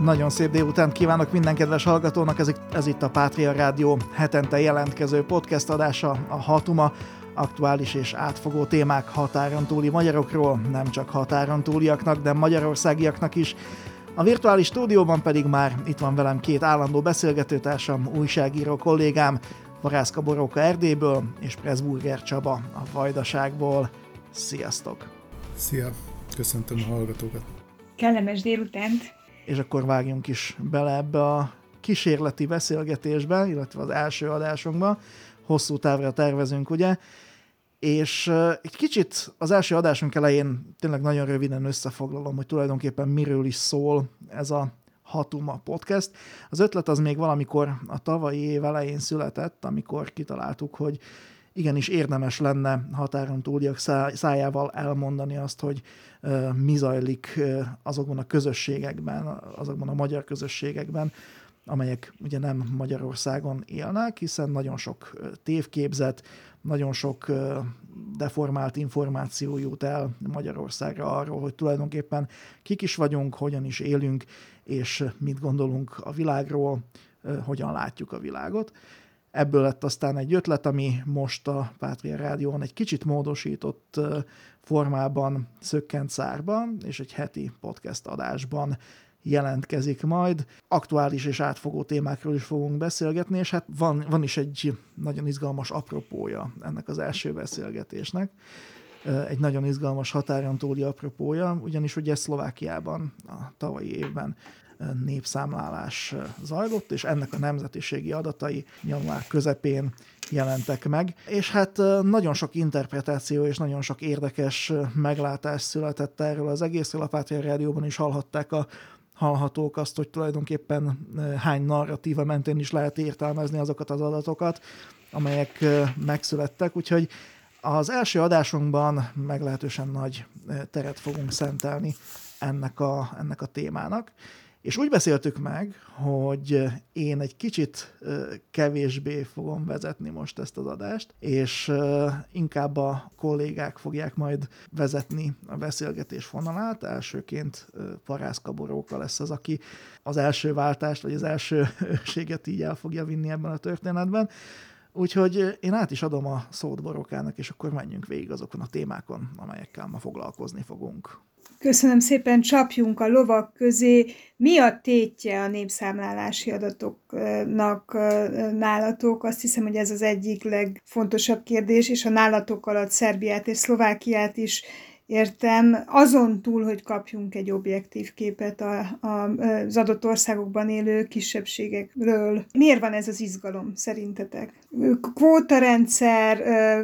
Nagyon szép délután kívánok minden kedves hallgatónak, ez, ez itt a Pátria Rádió hetente jelentkező podcast adása, a Hatuma, aktuális és átfogó témák határon túli magyarokról, nem csak határon túliaknak, de magyarországiaknak is. A virtuális stúdióban pedig már itt van velem két állandó beszélgetőtársam, újságíró kollégám, Varászka Boróka Erdélyből és Pressburger Csaba a Vajdaságból. Sziasztok! Szia! Köszöntöm a hallgatókat! Kellemes délutánt! És akkor vágjunk is bele ebbe a kísérleti beszélgetésbe, illetve az első adásunkba. Hosszú távra tervezünk, ugye? És egy kicsit az első adásunk elején tényleg nagyon röviden összefoglalom, hogy tulajdonképpen miről is szól ez a Hatuma podcast. Az ötlet az még valamikor a tavalyi év elején született, amikor kitaláltuk, hogy igenis érdemes lenne határon túliak szájával elmondani azt, hogy mi zajlik azokban a közösségekben, azokban a magyar közösségekben, amelyek ugye nem Magyarországon élnek, hiszen nagyon sok tévképzet, nagyon sok deformált információ jut el Magyarországra arról, hogy tulajdonképpen kik is vagyunk, hogyan is élünk, és mit gondolunk a világról, hogyan látjuk a világot. Ebből lett aztán egy ötlet, ami most a Pátria Rádión egy kicsit módosított formában szökkent szárba, és egy heti podcast adásban jelentkezik majd. Aktuális és átfogó témákról is fogunk beszélgetni, és hát van, van is egy nagyon izgalmas apropója ennek az első beszélgetésnek. Egy nagyon izgalmas határon túli apropója, ugyanis ugye Szlovákiában a tavalyi évben népszámlálás zajlott, és ennek a nemzetiségi adatai január közepén jelentek meg, és hát nagyon sok interpretáció és nagyon sok érdekes meglátás született erről az egészről. A Rádióban is hallhatták a hallhatók azt, hogy tulajdonképpen hány narratíva mentén is lehet értelmezni azokat az adatokat, amelyek megszülettek, úgyhogy az első adásunkban meglehetősen nagy teret fogunk szentelni ennek a, ennek a témának, és úgy beszéltük meg, hogy én egy kicsit kevésbé fogom vezetni most ezt az adást, és inkább a kollégák fogják majd vezetni a beszélgetés fonalát. Elsőként Parászka Boróka lesz az, aki az első váltást, vagy az első őrséget így el fogja vinni ebben a történetben. Úgyhogy én át is adom a szót Borókának, és akkor menjünk végig azokon a témákon, amelyekkel ma foglalkozni fogunk. Köszönöm szépen, csapjunk a lovak közé. Mi a tétje a népszámlálási adatoknak nálatok? Azt hiszem, hogy ez az egyik legfontosabb kérdés, és a nálatok alatt Szerbiát és Szlovákiát is értem, azon túl, hogy kapjunk egy objektív képet a, a, az adott országokban élő kisebbségekről. Miért van ez az izgalom szerintetek? Kvótarendszer,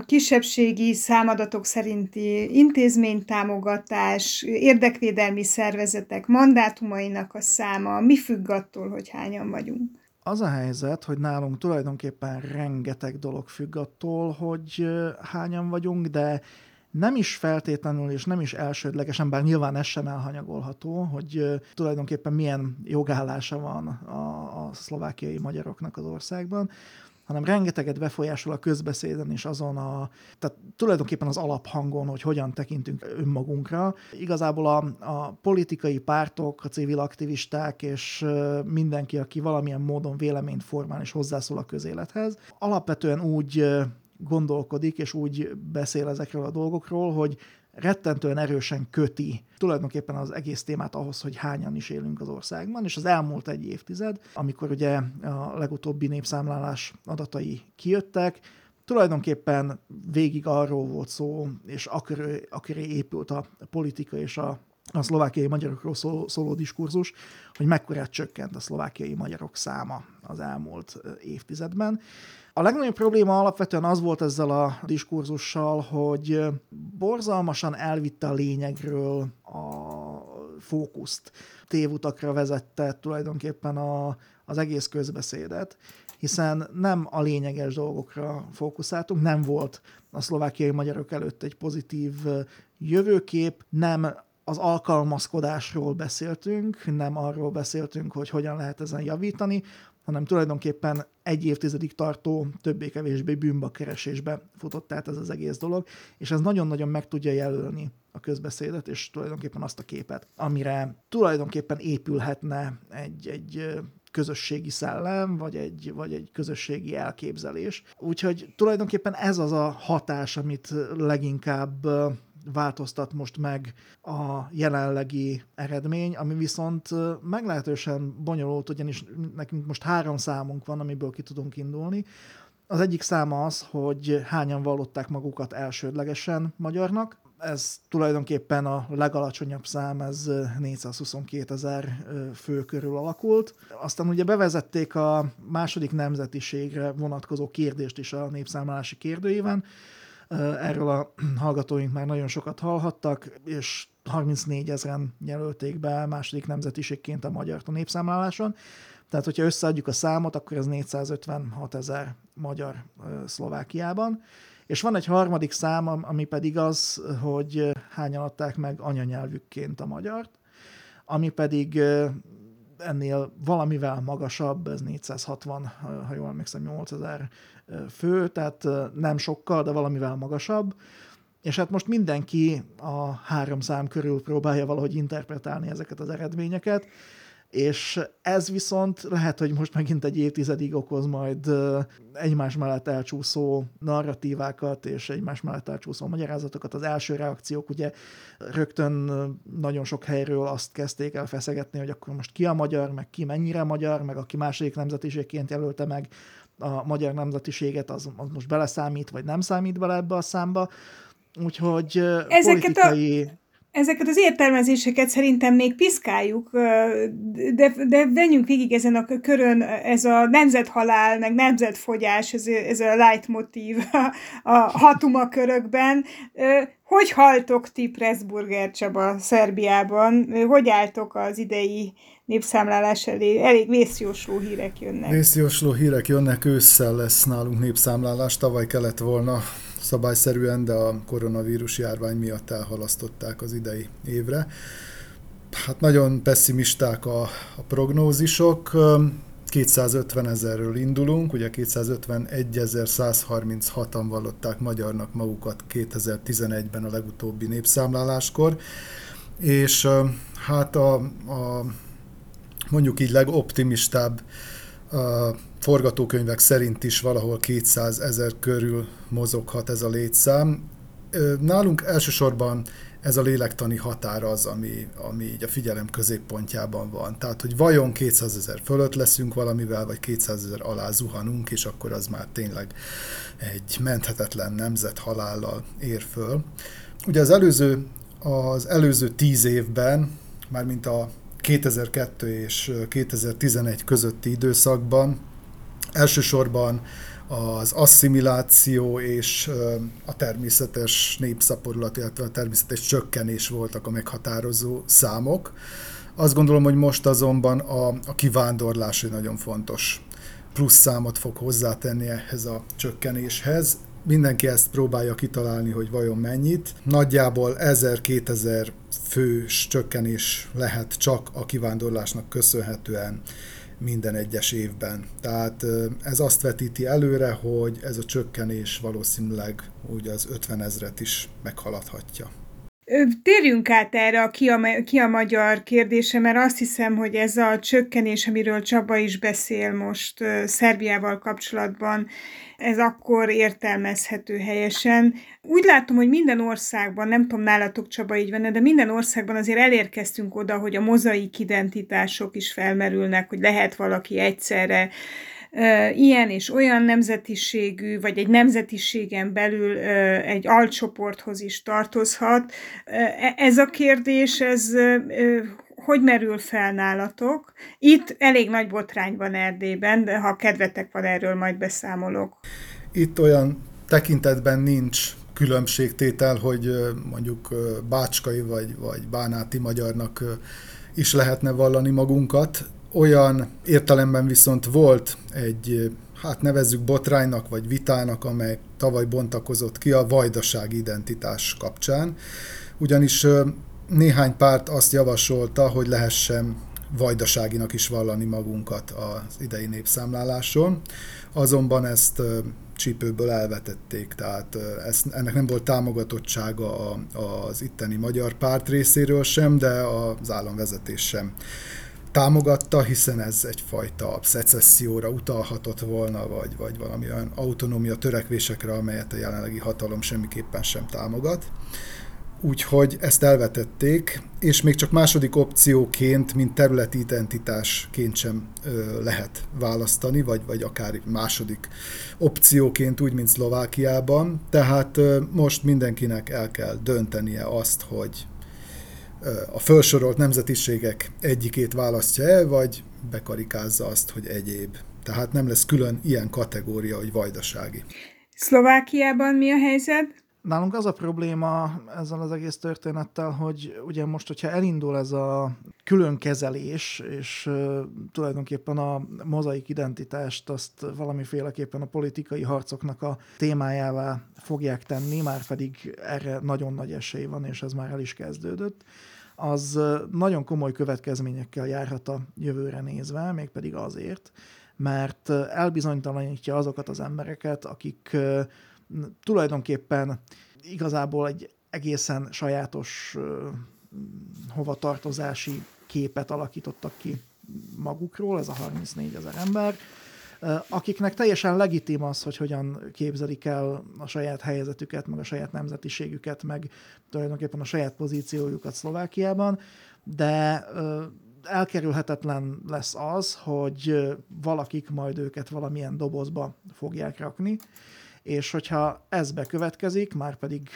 kisebbségi számadatok szerinti intézménytámogatás, érdekvédelmi szervezetek mandátumainak a száma, mi függ attól, hogy hányan vagyunk? Az a helyzet, hogy nálunk tulajdonképpen rengeteg dolog függ attól, hogy hányan vagyunk, de nem is feltétlenül és nem is elsődlegesen, bár nyilván ez sem elhanyagolható, hogy tulajdonképpen milyen jogállása van a, a szlovákiai magyaroknak az országban, hanem rengeteget befolyásol a közbeszéden és azon a, tehát tulajdonképpen az alaphangon, hogy hogyan tekintünk önmagunkra. Igazából a, a politikai pártok, a civil aktivisták és mindenki, aki valamilyen módon véleményt formál és hozzászól a közélethez, alapvetően úgy gondolkodik, és úgy beszél ezekről a dolgokról, hogy rettentően erősen köti tulajdonképpen az egész témát ahhoz, hogy hányan is élünk az országban, és az elmúlt egy évtized, amikor ugye a legutóbbi népszámlálás adatai kijöttek, tulajdonképpen végig arról volt szó, és aköré, aköré épült a politika és a, a szlovákiai magyarokról szóló, szóló diskurzus, hogy mekkorát csökkent a szlovákiai magyarok száma az elmúlt évtizedben. A legnagyobb probléma alapvetően az volt ezzel a diskurzussal, hogy borzalmasan elvitte a lényegről a fókuszt. Tévutakra vezette tulajdonképpen a, az egész közbeszédet, hiszen nem a lényeges dolgokra fókuszáltunk, nem volt a szlovákiai magyarok előtt egy pozitív jövőkép, nem az alkalmazkodásról beszéltünk, nem arról beszéltünk, hogy hogyan lehet ezen javítani, hanem tulajdonképpen egy évtizedig tartó, többé-kevésbé bűnbakkeresésbe futott át ez az egész dolog, és ez nagyon-nagyon meg tudja jelölni a közbeszédet, és tulajdonképpen azt a képet, amire tulajdonképpen épülhetne egy, egy közösségi szellem, vagy egy, vagy egy közösségi elképzelés. Úgyhogy tulajdonképpen ez az a hatás, amit leginkább változtat most meg a jelenlegi eredmény, ami viszont meglehetősen bonyolult, ugyanis nekünk most három számunk van, amiből ki tudunk indulni. Az egyik száma az, hogy hányan vallották magukat elsődlegesen magyarnak, ez tulajdonképpen a legalacsonyabb szám, ez 422 ezer fő körül alakult. Aztán ugye bevezették a második nemzetiségre vonatkozó kérdést is a népszámlálási kérdőíven, Erről a hallgatóink már nagyon sokat hallhattak, és 34 ezeren jelölték be második nemzetiségként a magyar a népszámláláson. Tehát, hogyha összeadjuk a számot, akkor ez 456 ezer magyar Szlovákiában. És van egy harmadik szám, ami pedig az, hogy hányan adták meg anyanyelvükként a magyart, ami pedig ennél valamivel magasabb, ez 460, ha jól emlékszem, 8000 fő, tehát nem sokkal, de valamivel magasabb. És hát most mindenki a három szám körül próbálja valahogy interpretálni ezeket az eredményeket, és ez viszont lehet, hogy most megint egy évtizedig okoz majd egymás mellett elcsúszó narratívákat és egymás mellett elcsúszó magyarázatokat. Az első reakciók ugye rögtön nagyon sok helyről azt kezdték el feszegetni, hogy akkor most ki a magyar, meg ki mennyire magyar, meg aki második nemzetiségként jelölte meg a magyar nemzetiséget, az, az most beleszámít, vagy nem számít bele ebbe a számba. Úgyhogy Ezeket politikai... A ezeket az értelmezéseket szerintem még piszkáljuk, de, de venjünk végig ezen a körön, ez a nemzethalál, meg nemzetfogyás, ez, ez a leitmotív a, a hatuma körökben. Hogy haltok ti Pressburger Csaba Szerbiában? Hogy álltok az idei népszámlálás elé? Elég vészjósló hírek jönnek. Vészjósló hírek jönnek, ősszel lesz nálunk népszámlálás, tavaly kellett volna szabályszerűen, de a koronavírus járvány miatt elhalasztották az idei évre. Hát nagyon pessimisták a, a prognózisok. 250 ezerről indulunk, ugye 251.136-an vallották magyarnak magukat 2011-ben a legutóbbi népszámláláskor, és hát a, a mondjuk így legoptimistább forgatókönyvek szerint is valahol 200 ezer körül mozoghat ez a létszám. Nálunk elsősorban ez a lélektani határ az, ami, ami így a figyelem középpontjában van. Tehát, hogy vajon 200 ezer fölött leszünk valamivel, vagy 200 ezer alá zuhanunk, és akkor az már tényleg egy menthetetlen nemzet halállal ér föl. Ugye az előző, az előző tíz évben, mármint a 2002 és 2011 közötti időszakban elsősorban az asszimiláció és a természetes népszaporulat, illetve a természetes csökkenés voltak a meghatározó számok. Azt gondolom, hogy most azonban a, a kivándorlás egy nagyon fontos plusz számot fog hozzátenni ehhez a csökkenéshez. Mindenki ezt próbálja kitalálni, hogy vajon mennyit. Nagyjából 1000-2000 fős csökkenés lehet csak a kivándorlásnak köszönhetően minden egyes évben. Tehát ez azt vetíti előre, hogy ez a csökkenés valószínűleg úgy az 50 ezret is meghaladhatja. Térjünk át erre a ki, a ki a magyar kérdése, mert azt hiszem, hogy ez a csökkenés, amiről Csaba is beszél most Szerbiával kapcsolatban, ez akkor értelmezhető helyesen. Úgy látom, hogy minden országban, nem tudom nálatok Csaba így van, de minden országban azért elérkeztünk oda, hogy a mozaik identitások is felmerülnek, hogy lehet valaki egyszerre ilyen és olyan nemzetiségű, vagy egy nemzetiségen belül egy alcsoporthoz is tartozhat. E, ez a kérdés, ez hogy merül fel nálatok? Itt elég nagy botrány van Erdélyben, de ha kedvetek van, erről majd beszámolok. Itt olyan tekintetben nincs különbségtétel, hogy mondjuk bácskai vagy, vagy bánáti magyarnak is lehetne vallani magunkat. Olyan értelemben viszont volt egy, hát nevezzük botránynak vagy vitának, amely tavaly bontakozott ki a vajdaság identitás kapcsán. Ugyanis néhány párt azt javasolta, hogy lehessen vajdaságinak is vallani magunkat az idei népszámláláson. Azonban ezt csípőből elvetették, tehát ez, ennek nem volt támogatottsága az itteni magyar párt részéről sem, de az államvezetés sem támogatta, hiszen ez egyfajta szecesszióra utalhatott volna, vagy, vagy valami olyan autonómia törekvésekre, amelyet a jelenlegi hatalom semmiképpen sem támogat. Úgyhogy ezt elvetették, és még csak második opcióként, mint területi identitásként sem ö, lehet választani, vagy, vagy akár második opcióként, úgy, mint Szlovákiában. Tehát ö, most mindenkinek el kell döntenie azt, hogy a felsorolt nemzetiségek egyikét választja el, vagy bekarikázza azt, hogy egyéb. Tehát nem lesz külön ilyen kategória, hogy vajdasági. Szlovákiában mi a helyzet? Nálunk az a probléma ezzel az egész történettel, hogy ugye most, hogyha elindul ez a külön kezelés, és tulajdonképpen a mozaik identitást azt valamiféleképpen a politikai harcoknak a témájává fogják tenni, már pedig erre nagyon nagy esély van, és ez már el is kezdődött, az nagyon komoly következményekkel járhat a jövőre nézve, mégpedig azért, mert elbizonytalanítja azokat az embereket, akik tulajdonképpen igazából egy egészen sajátos hovatartozási képet alakítottak ki magukról, ez a 34 ezer ember, akiknek teljesen legitim az, hogy hogyan képzelik el a saját helyzetüket, meg a saját nemzetiségüket, meg tulajdonképpen a saját pozíciójukat Szlovákiában, de elkerülhetetlen lesz az, hogy valakik majd őket valamilyen dobozba fogják rakni, és hogyha ez bekövetkezik, már pedig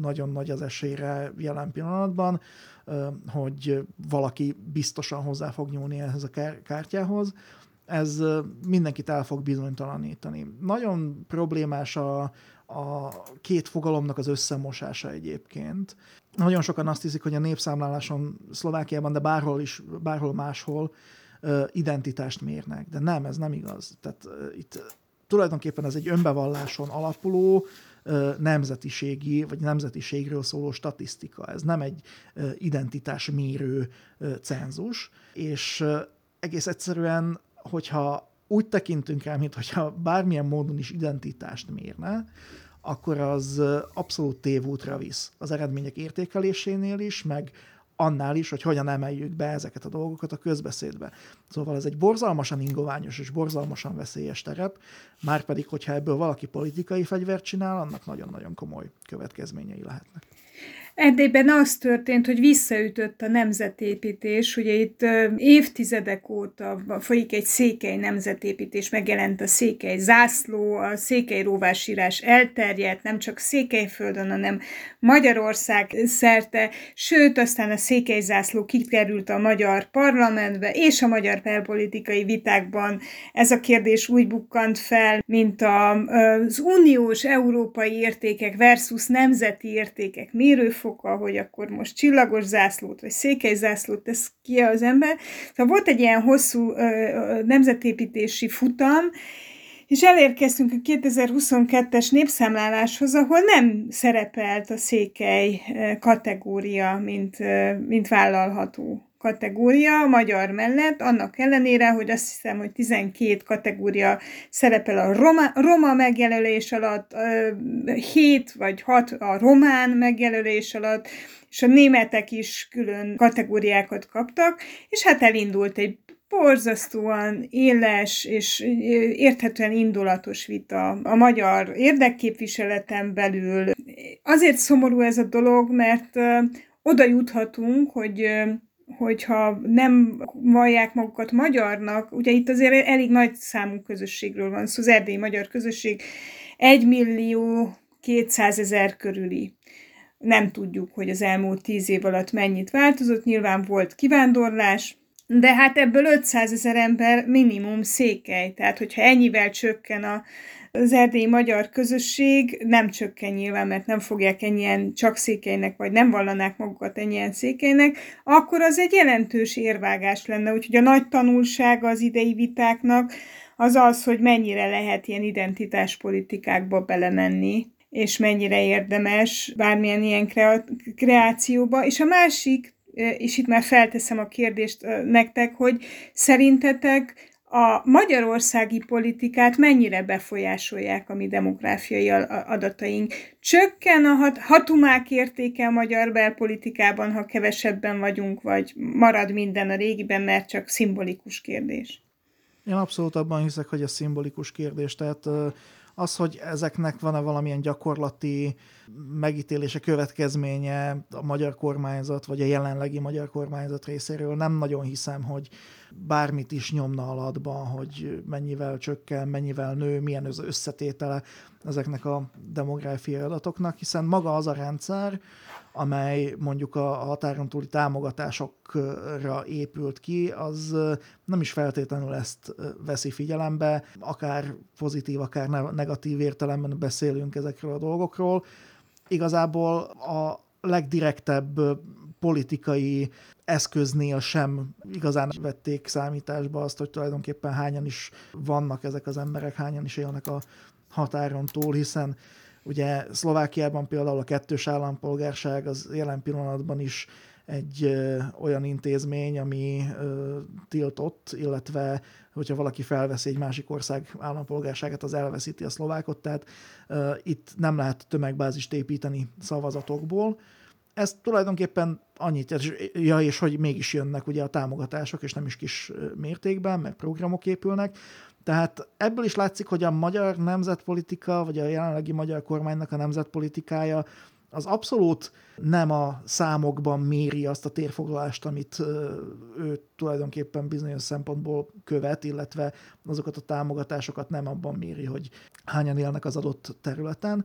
nagyon nagy az esélyre jelen pillanatban, hogy valaki biztosan hozzá fog nyúlni ehhez a kártyához, ez mindenkit el fog bizonytalanítani. Nagyon problémás a, a két fogalomnak az összemosása egyébként. Nagyon sokan azt hiszik, hogy a népszámláláson Szlovákiában, de bárhol is, bárhol máshol identitást mérnek. De nem, ez nem igaz. Tehát itt tulajdonképpen ez egy önbevalláson alapuló nemzetiségi, vagy nemzetiségről szóló statisztika. Ez nem egy identitásmérő cenzus, és egész egyszerűen, hogyha úgy tekintünk rá, mintha bármilyen módon is identitást mérne, akkor az abszolút tévútra visz az eredmények értékelésénél is, meg annál is, hogy hogyan emeljük be ezeket a dolgokat a közbeszédbe. Szóval ez egy borzalmasan ingoványos és borzalmasan veszélyes terep, már pedig, hogyha ebből valaki politikai fegyvert csinál, annak nagyon-nagyon komoly következményei lehetnek. Erdélyben az történt, hogy visszaütött a nemzetépítés, ugye itt évtizedek óta folyik egy székely nemzetépítés, megjelent a székely zászló, a székely róvásírás elterjedt, nem csak Székelyföldön, hanem Magyarország szerte, sőt, aztán a székely zászló kikerült a magyar parlamentbe, és a magyar belpolitikai vitákban ez a kérdés úgy bukkant fel, mint a, az uniós európai értékek versus nemzeti értékek mérőfok, foka, hogy akkor most csillagos zászlót, vagy székely zászlót tesz ki az ember. Szóval volt egy ilyen hosszú ö, nemzetépítési futam, és elérkeztünk a 2022-es népszámláláshoz, ahol nem szerepelt a székely kategória, mint, mint vállalható kategória a magyar mellett, annak ellenére, hogy azt hiszem, hogy 12 kategória szerepel a roma, roma megjelölés alatt, 7 vagy 6 a román megjelölés alatt, és a németek is külön kategóriákat kaptak, és hát elindult egy borzasztóan éles és érthetően indulatos vita a magyar érdekképviseleten belül. Azért szomorú ez a dolog, mert oda juthatunk, hogy hogyha nem vallják magukat magyarnak, ugye itt azért elég nagy számú közösségről van szó, az erdélyi magyar közösség 1 millió 200 ezer körüli. Nem tudjuk, hogy az elmúlt tíz év alatt mennyit változott, nyilván volt kivándorlás, de hát ebből 500 ezer ember minimum székely, tehát hogyha ennyivel csökken a az erdélyi magyar közösség nem csökken nyilván, mert nem fogják ennyien csak székelynek, vagy nem vallanák magukat ennyien székelynek, akkor az egy jelentős érvágás lenne. Úgyhogy a nagy tanulsága az idei vitáknak az az, hogy mennyire lehet ilyen identitáspolitikákba belemenni, és mennyire érdemes bármilyen ilyen kreációba. És a másik, és itt már felteszem a kérdést nektek, hogy szerintetek a magyarországi politikát mennyire befolyásolják a mi demográfiai adataink. Csökken a hat, hatumák értéke a magyar belpolitikában, ha kevesebben vagyunk, vagy marad minden a régiben, mert csak szimbolikus kérdés? Én abszolút abban hiszek, hogy a szimbolikus kérdés. Tehát az, hogy ezeknek van-e valamilyen gyakorlati megítélése, következménye a magyar kormányzat, vagy a jelenlegi magyar kormányzat részéről, nem nagyon hiszem, hogy bármit is nyomna alatban, hogy mennyivel csökken, mennyivel nő, milyen az összetétele ezeknek a demográfiai adatoknak, hiszen maga az a rendszer, amely mondjuk a határon túli támogatásokra épült ki, az nem is feltétlenül ezt veszi figyelembe, akár pozitív, akár negatív értelemben beszélünk ezekről a dolgokról. Igazából a legdirektebb politikai eszköznél sem igazán vették számításba azt, hogy tulajdonképpen hányan is vannak ezek az emberek, hányan is élnek a határon túl, hiszen ugye Szlovákiában például a kettős állampolgárság az jelen pillanatban is egy ö, olyan intézmény, ami ö, tiltott, illetve hogyha valaki felveszi egy másik ország állampolgárságát, az elveszíti a szlovákot, tehát ö, itt nem lehet tömegbázist építeni szavazatokból, ez tulajdonképpen annyit, ja, és hogy mégis jönnek ugye a támogatások, és nem is kis mértékben, meg programok épülnek. Tehát ebből is látszik, hogy a magyar nemzetpolitika, vagy a jelenlegi magyar kormánynak a nemzetpolitikája az abszolút nem a számokban méri azt a térfoglalást, amit ő tulajdonképpen bizonyos szempontból követ, illetve azokat a támogatásokat nem abban méri, hogy hányan élnek az adott területen,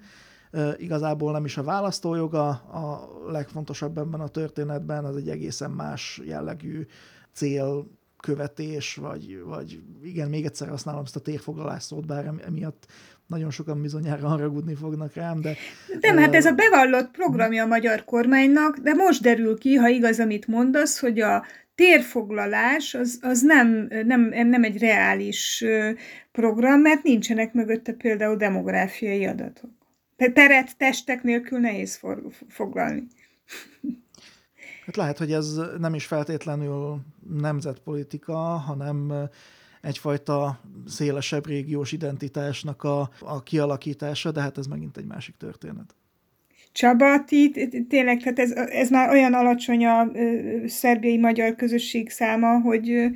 igazából nem is a választójoga a legfontosabb ebben a történetben, az egy egészen más jellegű cél követés, vagy, vagy igen, még egyszer használom ezt a térfoglalás szót, bár emiatt nagyon sokan bizonyára haragudni fognak rám, de... Nem, hát ez a bevallott programja a magyar kormánynak, de most derül ki, ha igaz, amit mondasz, hogy a térfoglalás az, az nem, nem, nem egy reális program, mert nincsenek mögötte például demográfiai adatok teret testek nélkül nehéz for, foglalni. Hát lehet, hogy ez nem is feltétlenül nemzetpolitika, hanem egyfajta szélesebb régiós identitásnak a, a kialakítása, de hát ez megint egy másik történet. Csaba, ti, tényleg, tehát ez, ez már olyan alacsony a szerbiai magyar közösség száma, hogy,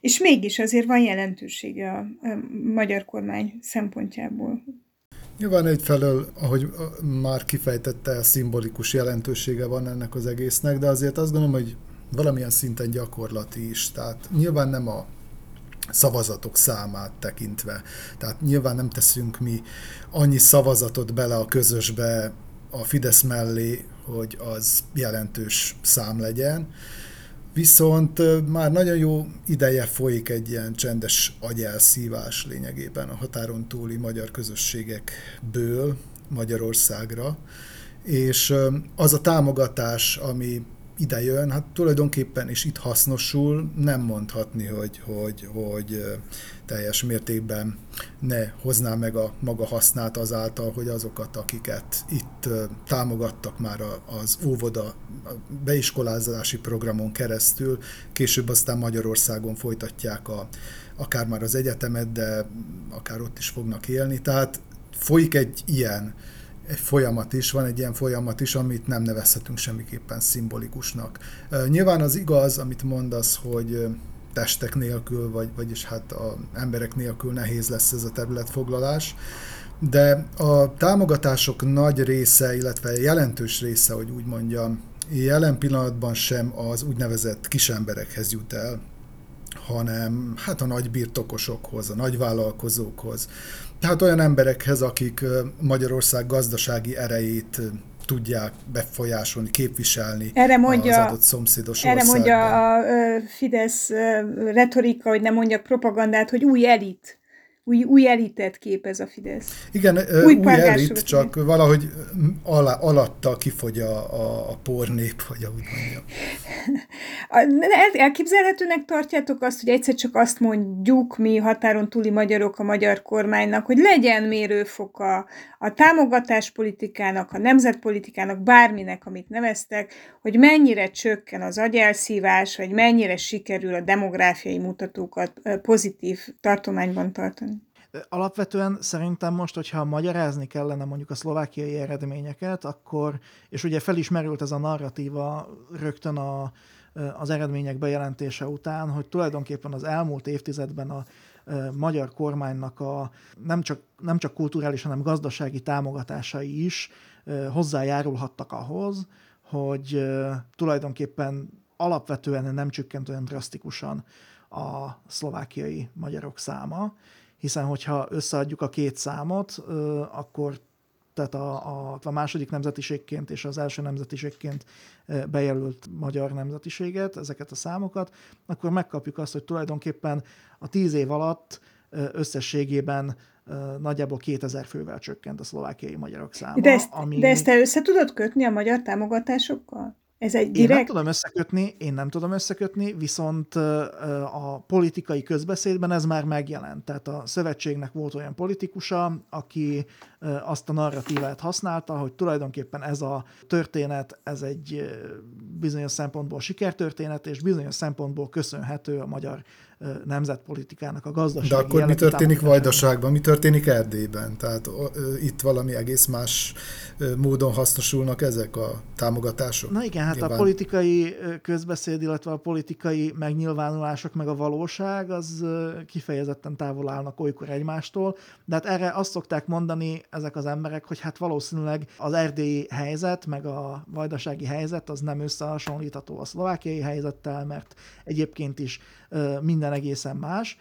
és mégis azért van jelentősége a, a magyar kormány szempontjából. Nyilván egyfelől, ahogy már kifejtette, szimbolikus jelentősége van ennek az egésznek, de azért azt gondolom, hogy valamilyen szinten gyakorlati is. Tehát nyilván nem a szavazatok számát tekintve. Tehát nyilván nem teszünk mi annyi szavazatot bele a közösbe a Fidesz mellé, hogy az jelentős szám legyen, Viszont már nagyon jó ideje folyik egy ilyen csendes agyelszívás lényegében a határon túli magyar közösségekből Magyarországra, és az a támogatás, ami ide jön, hát tulajdonképpen is itt hasznosul, nem mondhatni, hogy, hogy, hogy teljes mértékben ne hozná meg a maga hasznát azáltal, hogy azokat, akiket itt támogattak már az óvoda beiskolázási programon keresztül, később aztán Magyarországon folytatják a, akár már az egyetemet, de akár ott is fognak élni. Tehát folyik egy ilyen egy folyamat is, van egy ilyen folyamat is, amit nem nevezhetünk semmiképpen szimbolikusnak. Nyilván az igaz, amit mondasz, hogy testek nélkül, vagy, vagyis hát a emberek nélkül nehéz lesz ez a területfoglalás, de a támogatások nagy része, illetve jelentős része, hogy úgy mondjam, jelen pillanatban sem az úgynevezett kisemberekhez jut el, hanem hát a nagy birtokosokhoz, a nagy vállalkozókhoz. Tehát olyan emberekhez, akik Magyarország gazdasági erejét tudják befolyásolni, képviselni erre mondja, az adott szomszédos Erre országban. mondja a Fidesz retorika, hogy nem mondjak propagandát, hogy új elit új, új elitet képez a Fidesz. Igen, új, új elit, csak valahogy alá, alatta kifogy a, a, a pornép, vagy ahogy mondjam. Elképzelhetőnek tartjátok azt, hogy egyszer csak azt mondjuk mi határon túli magyarok a magyar kormánynak, hogy legyen mérőfoka a támogatáspolitikának, a nemzetpolitikának, bárminek, amit neveztek, hogy mennyire csökken az agyelszívás, vagy mennyire sikerül a demográfiai mutatókat pozitív tartományban tartani. Alapvetően szerintem most, hogyha magyarázni kellene mondjuk a szlovákiai eredményeket, akkor, és ugye felismerült ez a narratíva rögtön a, az eredmények bejelentése után, hogy tulajdonképpen az elmúlt évtizedben a magyar kormánynak a nem csak, nem csak kulturális, hanem gazdasági támogatásai is hozzájárulhattak ahhoz, hogy tulajdonképpen alapvetően nem csökkent olyan drasztikusan a szlovákiai magyarok száma, hiszen hogyha összeadjuk a két számot, akkor tehát a, a, a második nemzetiségként és az első nemzetiségként bejelölt magyar nemzetiséget, ezeket a számokat, akkor megkapjuk azt, hogy tulajdonképpen a tíz év alatt összességében nagyjából 2000 fővel csökkent a szlovákiai magyarok száma. De ezt, ami... de ezt te össze tudod kötni a magyar támogatásokkal? Ez egy direkt... Én nem tudom összekötni, én nem tudom összekötni, viszont a politikai közbeszédben ez már megjelent. Tehát a szövetségnek volt olyan politikusa, aki azt a narratívát használta, hogy tulajdonképpen ez a történet, ez egy bizonyos szempontból sikertörténet, és bizonyos szempontból köszönhető a magyar nemzetpolitikának a gazdasági De akkor mi történik Vajdaságban, mi történik Erdélyben? Tehát itt valami egész más módon hasznosulnak ezek a támogatások? Na igen, hát Nyilván... a politikai közbeszéd, illetve a politikai megnyilvánulások, meg a valóság, az kifejezetten távol állnak olykor egymástól, de hát erre azt szokták mondani ezek az emberek, hogy hát valószínűleg az erdélyi helyzet, meg a vajdasági helyzet az nem összehasonlítható a szlovákiai helyzettel, mert egyébként is minden egészen más.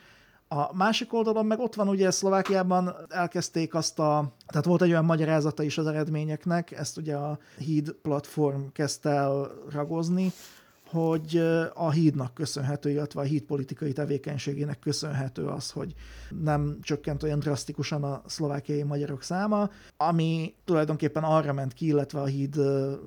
A másik oldalon meg ott van ugye Szlovákiában elkezdték azt a, tehát volt egy olyan magyarázata is az eredményeknek, ezt ugye a híd platform kezdte el ragozni, hogy a hídnak köszönhető, illetve a híd politikai tevékenységének köszönhető az, hogy nem csökkent olyan drasztikusan a szlovákiai magyarok száma, ami tulajdonképpen arra ment ki, illetve a híd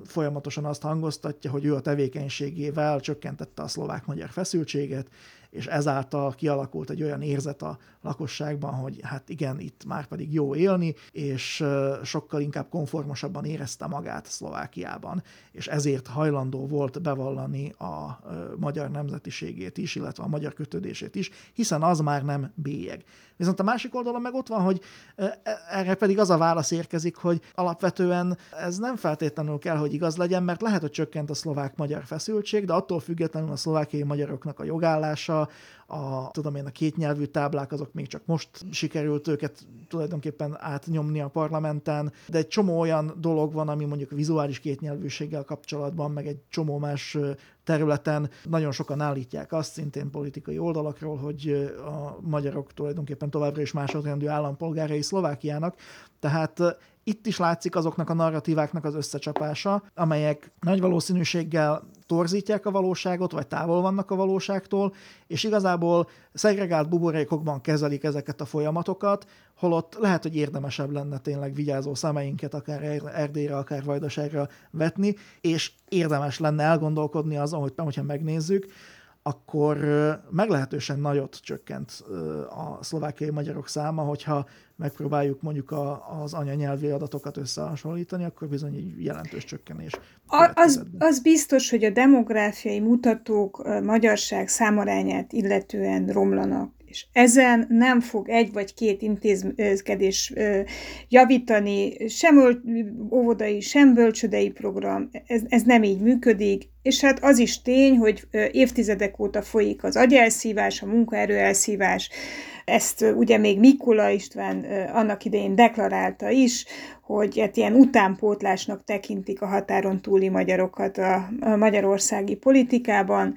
folyamatosan azt hangoztatja, hogy ő a tevékenységével csökkentette a szlovák-magyar feszültséget, és ezáltal kialakult egy olyan érzet a lakosságban, hogy hát igen, itt már pedig jó élni, és sokkal inkább konformosabban érezte magát Szlovákiában, és ezért hajlandó volt bevallani a magyar nemzetiségét is, illetve a magyar kötődését is, hiszen az már nem bélyeg. Viszont a másik oldalon meg ott van, hogy e, erre pedig az a válasz érkezik, hogy alapvetően ez nem feltétlenül kell, hogy igaz legyen, mert lehet, hogy csökkent a szlovák-magyar feszültség, de attól függetlenül a szlovákiai magyaroknak a jogállása, a, tudom én, a kétnyelvű táblák, azok még csak most sikerült őket tulajdonképpen átnyomni a parlamenten, de egy csomó olyan dolog van, ami mondjuk vizuális kétnyelvűséggel kapcsolatban, meg egy csomó más területen nagyon sokan állítják azt, szintén politikai oldalakról, hogy a magyarok tulajdonképpen továbbra is másodrendű állampolgárai Szlovákiának, tehát itt is látszik azoknak a narratíváknak az összecsapása, amelyek nagy valószínűséggel torzítják a valóságot, vagy távol vannak a valóságtól, és igazából szegregált buborékokban kezelik ezeket a folyamatokat, holott lehet, hogy érdemesebb lenne tényleg vigyázó szemeinket akár er- Erdélyre, akár Vajdaságra vetni, és érdemes lenne elgondolkodni azon, hogy hogyha megnézzük, akkor meglehetősen nagyot csökkent a szlovákiai magyarok száma, hogyha megpróbáljuk mondjuk a, az anyanyelvi adatokat összehasonlítani, akkor bizony egy jelentős csökkenés. A, az, az biztos, hogy a demográfiai mutatók magyarság számarányát illetően romlanak és ezen nem fog egy vagy két intézkedés javítani, sem óvodai, sem bölcsödei program, ez, ez nem így működik, és hát az is tény, hogy évtizedek óta folyik az agyelszívás, a munkaerőelszívás, ezt ugye még Mikula István annak idején deklarálta is, hogy hát ilyen utánpótlásnak tekintik a határon túli magyarokat a, a magyarországi politikában,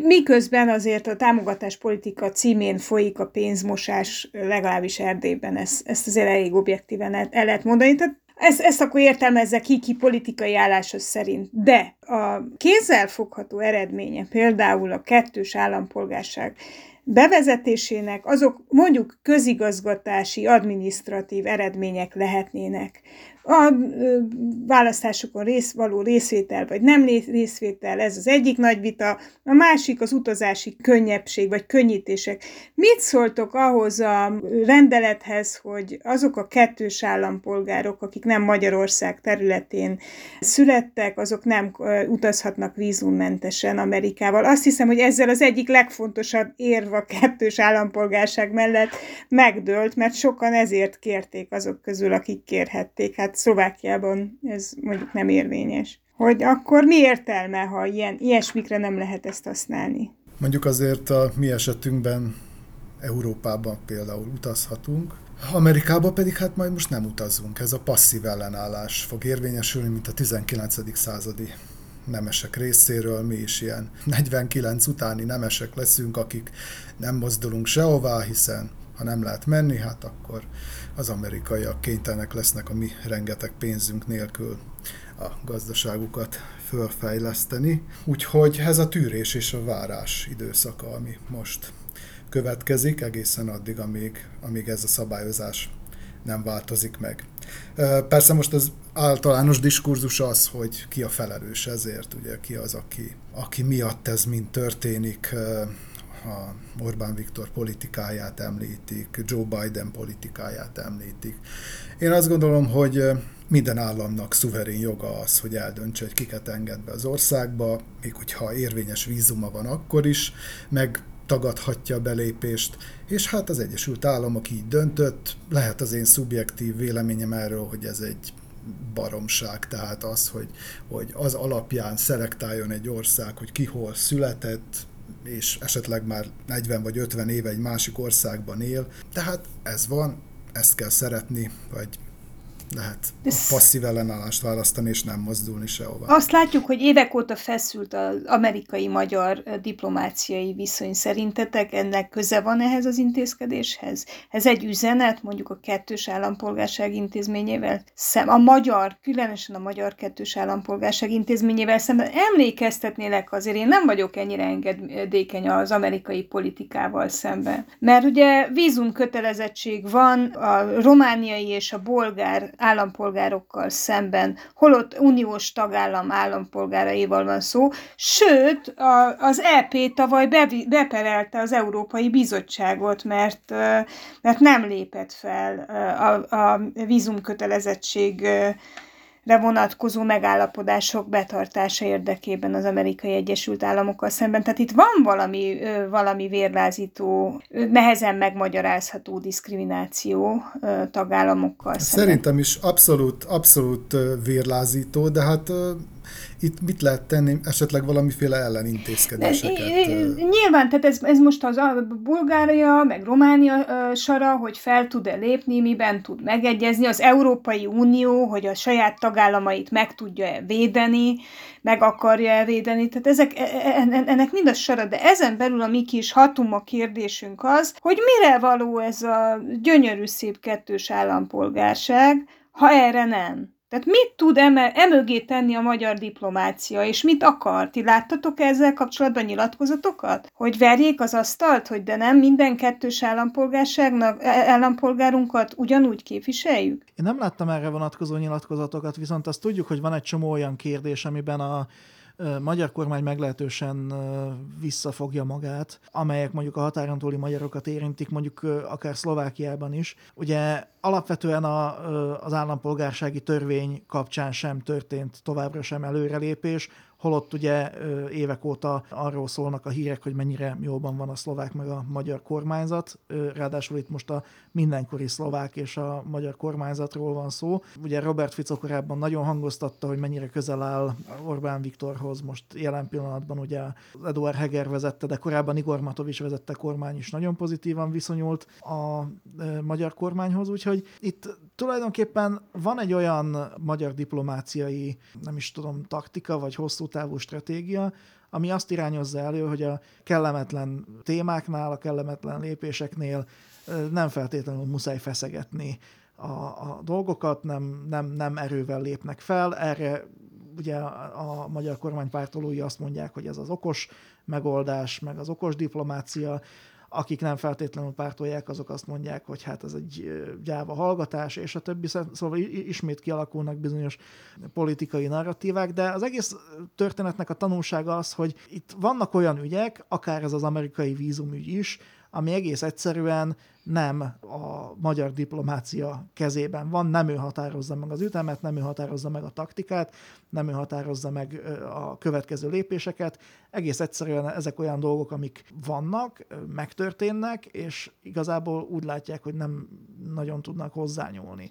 Miközben azért a támogatáspolitika címén folyik a pénzmosás, legalábbis Erdélyben, ezt, ezt azért elég objektíven el, el lehet mondani. Tehát ezt, ezt akkor értelmezze ki, ki politikai állása szerint. De a kézzelfogható eredménye, például a kettős állampolgárság bevezetésének azok mondjuk közigazgatási, administratív eredmények lehetnének a választásokon rész, való részvétel vagy nem részvétel, ez az egyik nagy vita, a másik az utazási könnyebbség vagy könnyítések. Mit szóltok ahhoz a rendelethez, hogy azok a kettős állampolgárok, akik nem Magyarország területén születtek, azok nem utazhatnak vízummentesen Amerikával. Azt hiszem, hogy ezzel az egyik legfontosabb érv a kettős állampolgárság mellett megdőlt, mert sokan ezért kérték azok közül, akik kérhették. Hát tehát Szlovákiában ez mondjuk nem érvényes. Hogy akkor mi értelme, ha ilyen, ilyesmikre nem lehet ezt használni? Mondjuk azért a mi esetünkben Európában például utazhatunk, Amerikába pedig hát majd most nem utazunk. Ez a passzív ellenállás fog érvényesülni, mint a 19. századi nemesek részéről, mi is ilyen 49 utáni nemesek leszünk, akik nem mozdulunk sehová, hiszen ha nem lehet menni, hát akkor az amerikaiak kénytelenek lesznek a mi rengeteg pénzünk nélkül a gazdaságukat fölfejleszteni. Úgyhogy ez a tűrés és a várás időszaka, ami most következik, egészen addig, amíg, amíg ez a szabályozás nem változik meg. Persze most az általános diskurzus az, hogy ki a felelős ezért, ugye ki az, aki, aki miatt ez mind történik, ha Orbán Viktor politikáját említik, Joe Biden politikáját említik. Én azt gondolom, hogy minden államnak szuverén joga az, hogy eldöntse, hogy kiket enged be az országba, még hogyha érvényes vízuma van akkor is, meg tagadhatja a belépést, és hát az Egyesült Államok így döntött, lehet az én szubjektív véleményem erről, hogy ez egy baromság, tehát az, hogy, hogy az alapján szelektáljon egy ország, hogy ki hol született, és esetleg már 40 vagy 50 éve egy másik országban él. Tehát ez van, ezt kell szeretni, vagy lehet a passzív ellenállást választani, és nem mozdulni sehova. Azt látjuk, hogy évek óta feszült az amerikai-magyar diplomáciai viszony. Szerintetek ennek köze van ehhez az intézkedéshez? Ez egy üzenet, mondjuk a kettős állampolgárság intézményével szem, a magyar, különösen a magyar kettős állampolgárság intézményével szemben emlékeztetnélek azért, én nem vagyok ennyire engedékeny az amerikai politikával szemben. Mert ugye vízum kötelezettség van a romániai és a bolgár állampolgárokkal szemben, holott uniós tagállam állampolgáraival van szó, sőt, a, az EP tavaly be, beperelte az Európai Bizottságot, mert, mert nem lépett fel a, a vízumkötelezettség vonatkozó megállapodások betartása érdekében az amerikai Egyesült Államokkal szemben. Tehát itt van valami, valami vérlázító, nehezen megmagyarázható diszkrimináció tagállamokkal szemben. Szerintem is abszolút, abszolút vérlázító, de hát itt mit lehet tenni, esetleg valamiféle ellenintézkedéseket? Nyilván, tehát ez, ez most az a Bulgária, meg Románia sara, hogy fel tud-e lépni, miben tud megegyezni, az Európai Unió, hogy a saját tagállamait meg tudja -e védeni, meg akarja -e védeni, tehát ezek, e, e, ennek mind a sara, de ezen belül a mi kis hatuma kérdésünk az, hogy mire való ez a gyönyörű szép kettős állampolgárság, ha erre nem. Tehát mit tud eme, emögé tenni a magyar diplomácia, és mit akar? Ti láttatok -e ezzel kapcsolatban nyilatkozatokat? Hogy verjék az asztalt, hogy de nem minden kettős állampolgárságnak, e, állampolgárunkat ugyanúgy képviseljük? Én nem láttam erre vonatkozó nyilatkozatokat, viszont azt tudjuk, hogy van egy csomó olyan kérdés, amiben a magyar kormány meglehetősen visszafogja magát, amelyek mondjuk a határon túli magyarokat érintik, mondjuk akár Szlovákiában is. Ugye alapvetően a, az állampolgársági törvény kapcsán sem történt továbbra sem előrelépés, holott ugye évek óta arról szólnak a hírek, hogy mennyire jóban van a szlovák meg a magyar kormányzat, ráadásul itt most a mindenkori szlovák és a magyar kormányzatról van szó. Ugye Robert Fico korábban nagyon hangoztatta, hogy mennyire közel áll Orbán Viktorhoz, most jelen pillanatban ugye Eduard Heger vezette, de korábban Igor Matovics vezette kormány is nagyon pozitívan viszonyult a magyar kormányhoz, úgyhogy itt tulajdonképpen van egy olyan magyar diplomáciai, nem is tudom, taktika vagy hosszú távú stratégia, ami azt irányozza elő, hogy a kellemetlen témáknál, a kellemetlen lépéseknél nem feltétlenül muszáj feszegetni a, a dolgokat, nem, nem, nem erővel lépnek fel, erre ugye a, magyar kormánypártolói azt mondják, hogy ez az okos megoldás, meg az okos diplomácia, akik nem feltétlenül pártolják, azok azt mondják, hogy hát ez egy gyáva hallgatás, és a többi, szóval ismét kialakulnak bizonyos politikai narratívák, de az egész történetnek a tanulsága az, hogy itt vannak olyan ügyek, akár ez az amerikai vízumügy is, ami egész egyszerűen nem a magyar diplomácia kezében van, nem ő határozza meg az ütemet, nem ő határozza meg a taktikát, nem ő határozza meg a következő lépéseket. Egész egyszerűen ezek olyan dolgok, amik vannak, megtörténnek, és igazából úgy látják, hogy nem nagyon tudnak hozzányúlni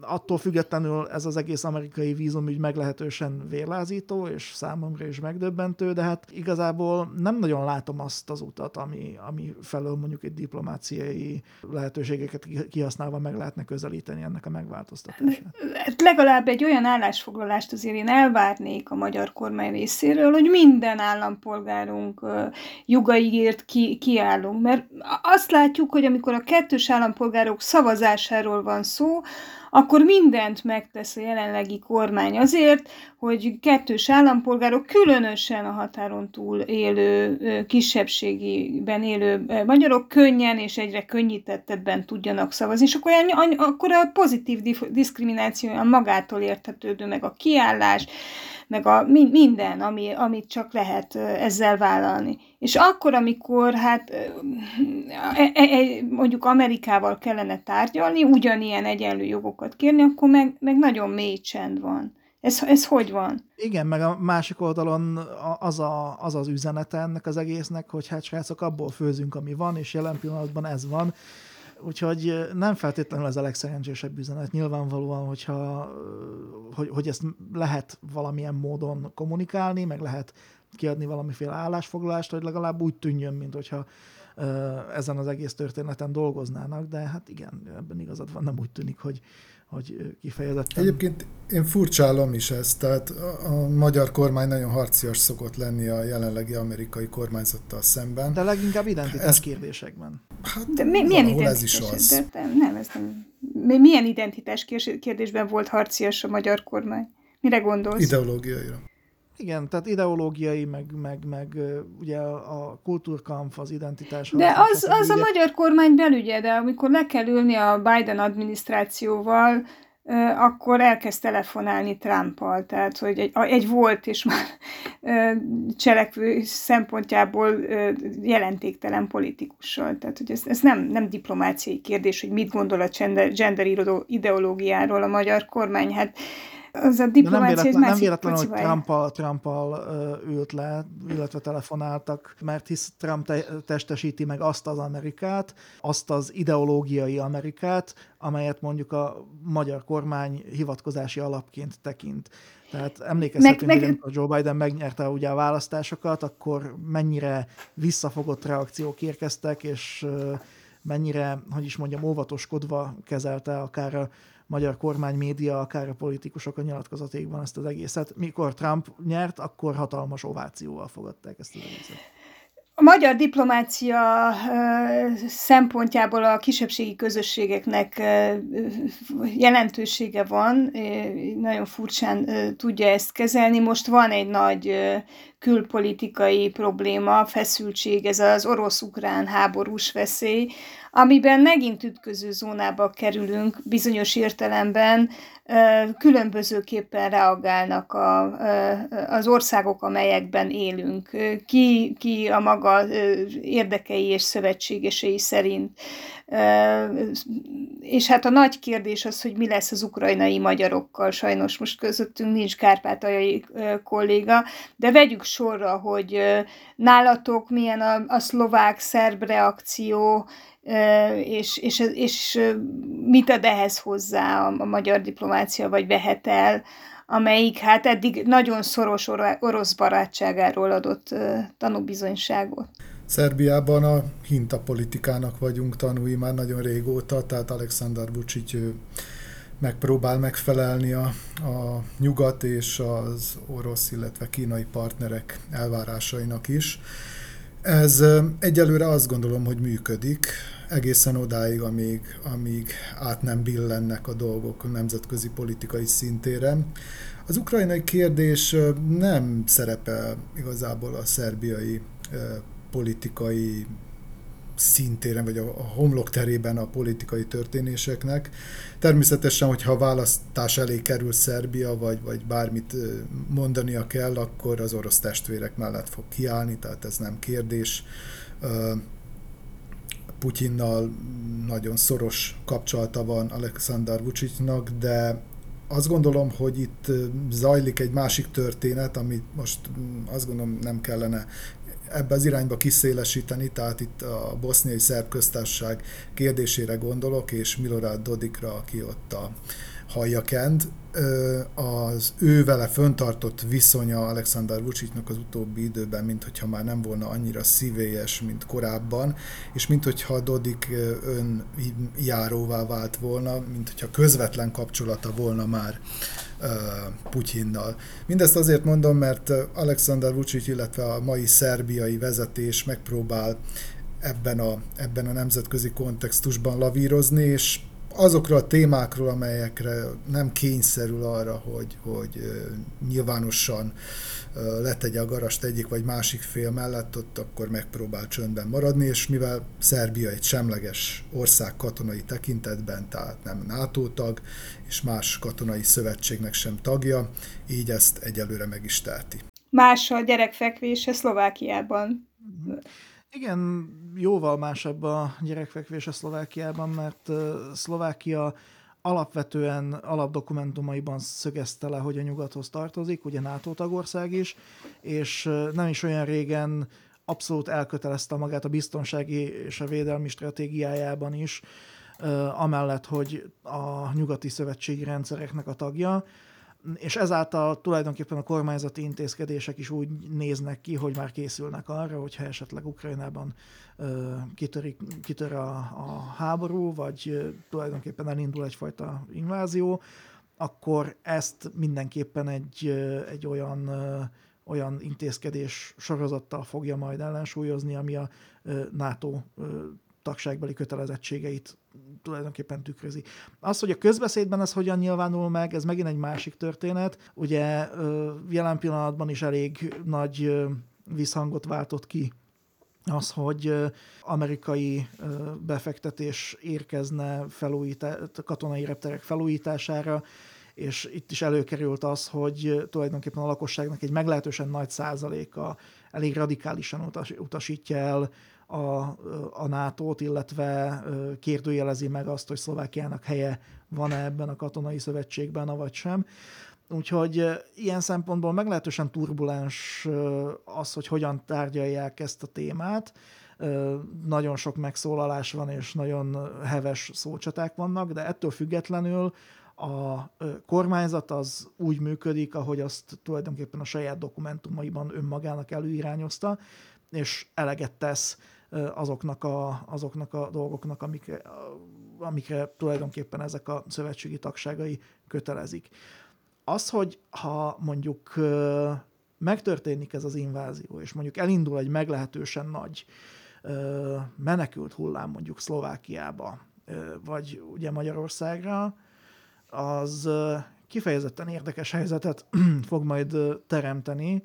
attól függetlenül ez az egész amerikai vízumügy meglehetősen vérlázító, és számomra is megdöbbentő, de hát igazából nem nagyon látom azt az utat, ami, ami felől mondjuk egy diplomáciai lehetőségeket kihasználva meg lehetne közelíteni ennek a megváltoztatását. Hát legalább egy olyan állásfoglalást azért én elvárnék a magyar kormány részéről, hogy minden állampolgárunk jogaiért ki, kiállunk, mert azt látjuk, hogy amikor a kettős állampolgárok szavazásáról van szó, akkor mindent megtesz a jelenlegi kormány azért, hogy kettős állampolgárok, különösen a határon túl élő, kisebbségiben élő magyarok könnyen és egyre könnyítettebben tudjanak szavazni, és akkor, akkor a pozitív diszkrimináció a magától értetődő, meg a kiállás, meg a minden, ami, amit csak lehet ezzel vállalni. És akkor, amikor hát e, e, e, mondjuk Amerikával kellene tárgyalni, ugyanilyen egyenlő jogokat kérni, akkor meg, meg nagyon mély csend van. Ez, ez hogy van? Igen, meg a másik oldalon az, a, az az üzenete ennek az egésznek, hogy hát srácok, abból főzünk, ami van, és jelen pillanatban ez van Úgyhogy nem feltétlenül ez a legszerencsésebb üzenet. Nyilvánvalóan, hogyha, hogy, hogy ezt lehet valamilyen módon kommunikálni, meg lehet kiadni valamiféle állásfoglalást, hogy legalább úgy tűnjön, mint hogyha ezen az egész történeten dolgoznának, de hát igen, ebben igazad van, nem úgy tűnik, hogy, hogy kifejezetten... Egyébként én furcsálom is ezt, tehát a magyar kormány nagyon harcias szokott lenni a jelenlegi amerikai kormányzattal szemben. De leginkább identitás ez... kérdésekben. Hát, De mi, milyen identitás? Ez is az. De, nem, ez nem. Milyen identitás kérdésben volt harcias a magyar kormány? Mire gondolsz? Ideológiaira. Igen, tehát ideológiai, meg, meg, meg ugye a kultúrkamp, az identitás. De az, az a magyar kormány belügye, de amikor le kell ülni a Biden adminisztrációval, akkor elkezd telefonálni Trumpal, tehát hogy egy, egy volt és már cselekvő szempontjából jelentéktelen politikussal. Tehát, hogy ez, ez nem, nem diplomáciai kérdés, hogy mit gondol a gender, gender ideológiáról a magyar kormány. Hát az a diplomácia nem véletlen, nem véletlen, hogy Trumpal, Trumpal ült le, illetve telefonáltak, mert hisz Trump te, testesíti meg azt az Amerikát, azt az ideológiai Amerikát, amelyet mondjuk a magyar kormány hivatkozási alapként tekint. Tehát emlékezhetünk, meg, meg... hogy Joe Biden megnyerte ugye a választásokat, akkor mennyire visszafogott reakciók érkeztek, és mennyire, hogy is mondjam, óvatoskodva kezelte akár a magyar kormány média, akár a politikusok a nyilatkozatékban ezt az egészet. Mikor Trump nyert, akkor hatalmas ovációval fogadták ezt az egészet. A magyar diplomácia szempontjából a kisebbségi közösségeknek jelentősége van, nagyon furcsán tudja ezt kezelni. Most van egy nagy külpolitikai probléma, feszültség, ez az orosz-ukrán háborús veszély, amiben megint ütköző zónába kerülünk bizonyos értelemben, különbözőképpen reagálnak a, az országok, amelyekben élünk. Ki, ki a maga érdekei és szövetségesei szerint. És hát a nagy kérdés az, hogy mi lesz az ukrajnai magyarokkal. Sajnos most közöttünk nincs kárpátaljai kolléga, de vegyük sorra, hogy nálatok milyen a, a szlovák-szerb reakció, és, és, és mit ad ehhez hozzá a, a magyar diplomácia, vagy vehet el, amelyik hát eddig nagyon szoros orosz barátságáról adott tanúbizonyságot. Szerbiában a hinta politikának vagyunk tanúi már nagyon régóta, tehát Alexander Vucic megpróbál megfelelni a, a nyugat és az orosz, illetve kínai partnerek elvárásainak is Ez egyelőre azt gondolom, hogy működik, egészen odáig, amíg, amíg át nem billennek a dolgok a nemzetközi politikai szintére. Az ukrajnai kérdés nem szerepel igazából a szerbiai politikai szintéren, vagy a, homlok terében a politikai történéseknek. Természetesen, hogyha a választás elé kerül Szerbia, vagy, vagy bármit mondania kell, akkor az orosz testvérek mellett fog kiállni, tehát ez nem kérdés. Putyinnal nagyon szoros kapcsolata van Alexander Vucicnak, de azt gondolom, hogy itt zajlik egy másik történet, amit most azt gondolom nem kellene ebbe az irányba kiszélesíteni, tehát itt a boszniai szerb köztársaság kérdésére gondolok, és Milorad Dodikra, aki ott a Hajakend, az ő vele föntartott viszonya Alexander Vucicnak az utóbbi időben, mint hogyha már nem volna annyira szívélyes, mint korábban, és mint hogyha Dodik önjáróvá vált volna, mint hogyha közvetlen kapcsolata volna már Putyinnal. Mindezt azért mondom, mert Alexander Vucic, illetve a mai szerbiai vezetés megpróbál ebben a, ebben a nemzetközi kontextusban lavírozni, és azokról a témákról, amelyekre nem kényszerül arra, hogy, hogy nyilvánosan letegye a garast egyik vagy másik fél mellett, ott akkor megpróbál csöndben maradni, és mivel Szerbia egy semleges ország katonai tekintetben, tehát nem NATO tag, és más katonai szövetségnek sem tagja, így ezt egyelőre meg is teheti. Más a gyerekfekvése Szlovákiában. Igen, jóval másabb a gyerekfekvés a Szlovákiában, mert Szlovákia alapvetően alapdokumentumaiban szögezte le, hogy a nyugathoz tartozik, ugye NATO tagország is, és nem is olyan régen abszolút elkötelezte magát a biztonsági és a védelmi stratégiájában is, amellett, hogy a nyugati szövetségi rendszereknek a tagja, és ezáltal tulajdonképpen a kormányzati intézkedések is úgy néznek ki, hogy már készülnek arra, hogyha esetleg Ukrajnában ö, kitörik, kitör a, a háború, vagy ö, tulajdonképpen elindul egyfajta invázió, akkor ezt mindenképpen egy, ö, egy olyan ö, olyan intézkedés sorozattal fogja majd ellensúlyozni, ami a NATO tagságbeli kötelezettségeit tulajdonképpen tükrözi. Az, hogy a közbeszédben ez hogyan nyilvánul meg, ez megint egy másik történet. Ugye jelen pillanatban is elég nagy visszhangot váltott ki az, hogy amerikai befektetés érkezne felújítá- katonai repterek felújítására, és itt is előkerült az, hogy tulajdonképpen a lakosságnak egy meglehetősen nagy százaléka elég radikálisan utasítja el a, a NATO-t, illetve kérdőjelezi meg azt, hogy Szlovákiának helye van-e ebben a katonai szövetségben, vagy sem. Úgyhogy ilyen szempontból meglehetősen turbulens az, hogy hogyan tárgyalják ezt a témát. Nagyon sok megszólalás van, és nagyon heves szócsaták vannak, de ettől függetlenül a kormányzat az úgy működik, ahogy azt tulajdonképpen a saját dokumentumaiban önmagának előirányozta, és eleget tesz azoknak a, azoknak a dolgoknak, amik, amikre tulajdonképpen ezek a szövetségi tagságai kötelezik. Az, hogy ha mondjuk megtörténik ez az invázió, és mondjuk elindul egy meglehetősen nagy menekült hullám mondjuk Szlovákiába, vagy ugye Magyarországra, az kifejezetten érdekes helyzetet fog majd teremteni,